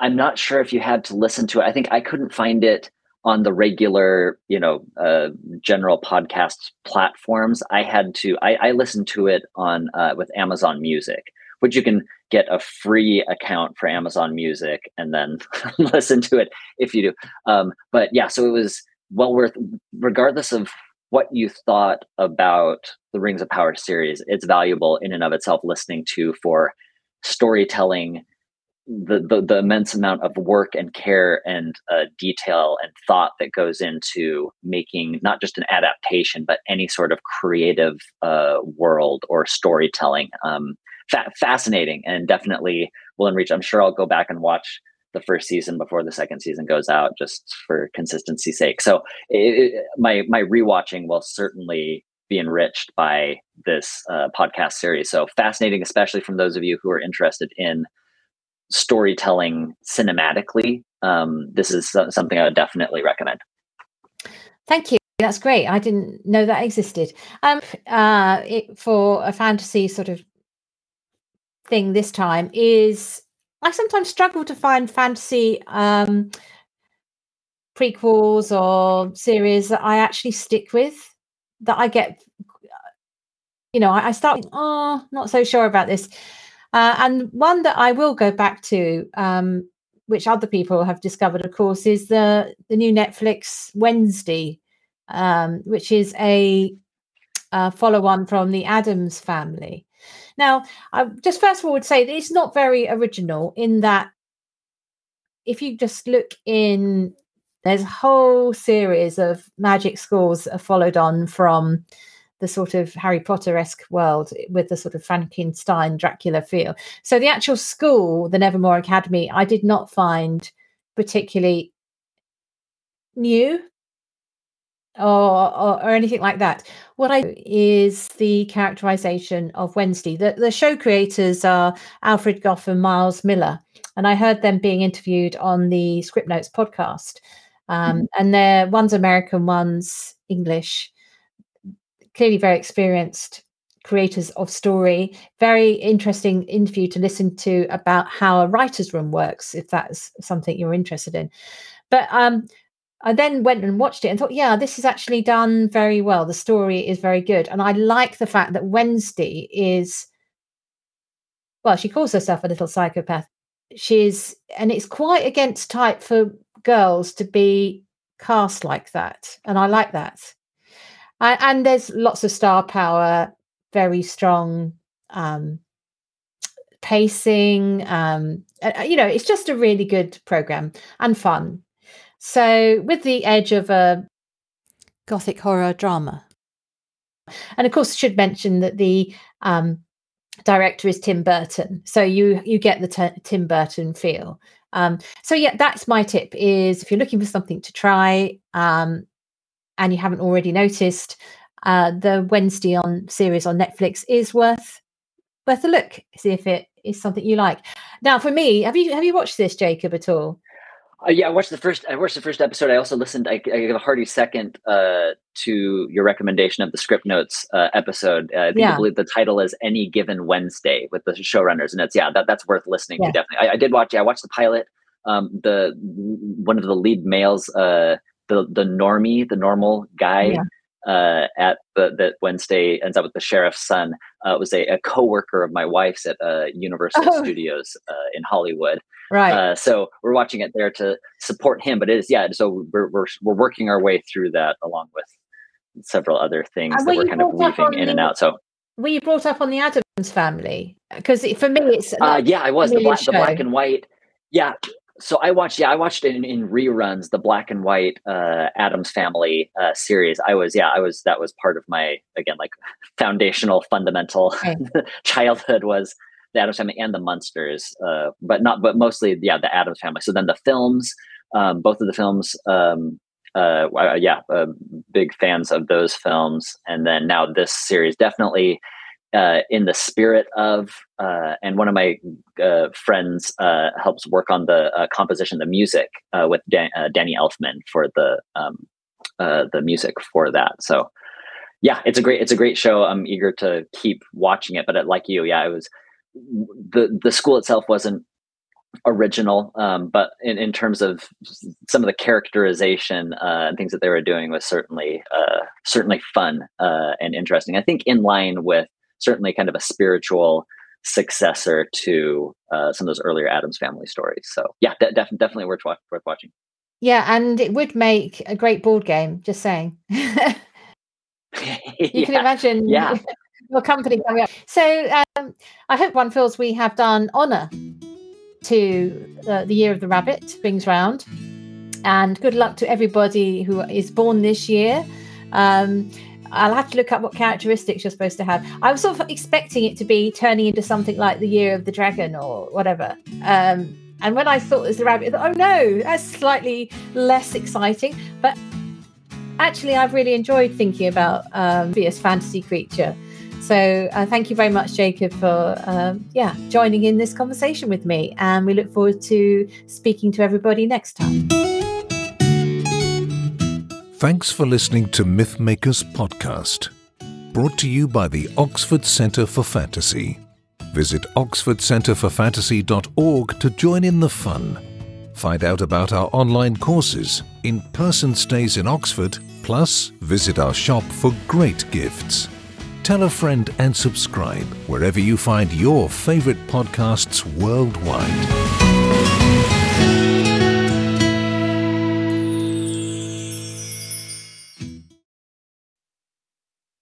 I'm not sure if you had to listen to it. I think I couldn't find it on the regular, you know, uh, general podcast platforms. I had to. I, I listened to it on uh, with Amazon Music, which you can get a free account for Amazon Music and then listen to it if you do. Um, but yeah, so it was well worth, regardless of what you thought about the Rings of Power series. It's valuable in and of itself listening to for storytelling, the the, the immense amount of work and care and uh, detail and thought that goes into making not just an adaptation but any sort of creative uh, world or storytelling. Um, fa- fascinating and definitely will enrich. I'm sure I'll go back and watch the first season before the second season goes out, just for consistency's sake. So it, it, my my rewatching will certainly be enriched by this uh, podcast series. So fascinating, especially from those of you who are interested in storytelling cinematically. Um, this is something I would definitely recommend. Thank you. That's great. I didn't know that existed. Um, uh, it, for a fantasy sort of thing this time is I sometimes struggle to find fantasy um, prequels or series that I actually stick with. That I get, you know, I, I start, oh, not so sure about this. Uh, and one that I will go back to, um, which other people have discovered, of course, is the the new Netflix Wednesday, um, which is a, a follow on from the Addams Family. Now, I just first of all would say that it's not very original in that if you just look in, there's a whole series of magic schools followed on from the sort of Harry Potter esque world with the sort of Frankenstein Dracula feel. So the actual school, the Nevermore Academy, I did not find particularly new or, or, or anything like that. What I is the characterization of Wednesday. The the show creators are Alfred Gough and Miles Millar, and I heard them being interviewed on the Script Notes podcast. Um, mm-hmm. And they're one's American, one's English. Clearly, very experienced creators of story. Very interesting interview to listen to about how a writer's room works, if that's something you're interested in. But um, I then went and watched it and thought, yeah, this is actually done very well. The story is very good. And I like the fact that Wednesday is, well, she calls herself a little psychopath. She's, and it's quite against type for girls to be cast like that. And I like that. I, and there's lots of star power, very strong um, pacing. Um, you know, it's just a really good program and fun. So, with the edge of a gothic horror drama. And of course, I should mention that the um, director is Tim Burton, so you you get the t- Tim Burton feel. Um, so yeah, that's my tip: is if you're looking for something to try um, and you haven't already noticed, uh, the Wednesday on series on Netflix is worth worth a look. See if it is something you like. Now, for me, have you have you watched this, Jacob, at all? Uh, yeah, I watched the first. I watched the first episode. I also listened. I, I give a hearty second uh, to your recommendation of the script notes uh, episode. Uh, I think yeah. I believe the title is "Any Given Wednesday" with the showrunners, and it's yeah, that, that's worth listening yeah. to. Definitely, I, I, did watch. Yeah, I watched the pilot. Um, the one of the lead males, uh, the the normie, the normal guy. Yeah uh, at the that Wednesday ends up with the sheriff's son uh, was a, a co-worker of my wife's at uh, Universal oh. Studios uh, in Hollywood. Right. Uh, so we're watching it there to support him, but it is yeah. So we're we're we're working our way through that along with several other things that we're kind of weaving in the, and out. So were you brought up on the Addams family? Because for me, it's uh, yeah, I was the black, the black and white. Yeah, so I watched, yeah, I watched in, in reruns the black and white uh, Addams Family uh, series. I was, yeah, I was. That was part of my again like foundational, fundamental childhood was the Addams Family and the Munsters, uh, but not, but mostly, yeah, the Addams Family. So then the films, um, both of the films, um, uh, yeah, uh, big fans of those films, and then now this series definitely uh, in the spirit of, uh, and one of my uh, friends uh, helps work on the uh, composition, the music uh, with Dan- Danny Elfman for the um, the music for that. So, yeah, it's a great it's a great show. I'm eager to keep watching it. But like you, yeah, it was the the school itself wasn't original um, but in, in terms of some of the characterization and things that they were doing was certainly certainly fun and interesting i think in line with certainly kind of a spiritual successor to uh, some of those earlier Addams family stories. So yeah, de- def- definitely worth, watch- worth watching. Yeah, and it would make a great board game. Just saying. you yeah. can imagine yeah. your company coming up. So um, I hope one feels we have done honour to uh, the year of the rabbit brings round, and good luck to everybody who is born this year. Um, I'll have to look up what characteristics you're supposed to have. I was sort of expecting it to be turning into something like the Year of the Dragon or whatever. Um, and when I thought it was the rabbit, thought, oh no, that's slightly less exciting. But actually, I've really enjoyed thinking about um, fantasy creature. So uh, thank you very much, Jacob, for um, yeah joining in this conversation with me, and we look forward to speaking to everybody next time. Thanks for listening to Mythmakers Podcast, brought to you by the Oxford Centre for Fantasy. Visit oxfordcentreforfantasy.org to join in the fun. Find out about our online courses, in person stays in Oxford, plus visit our shop for great gifts. Tell a friend and subscribe wherever you find your favourite podcasts worldwide.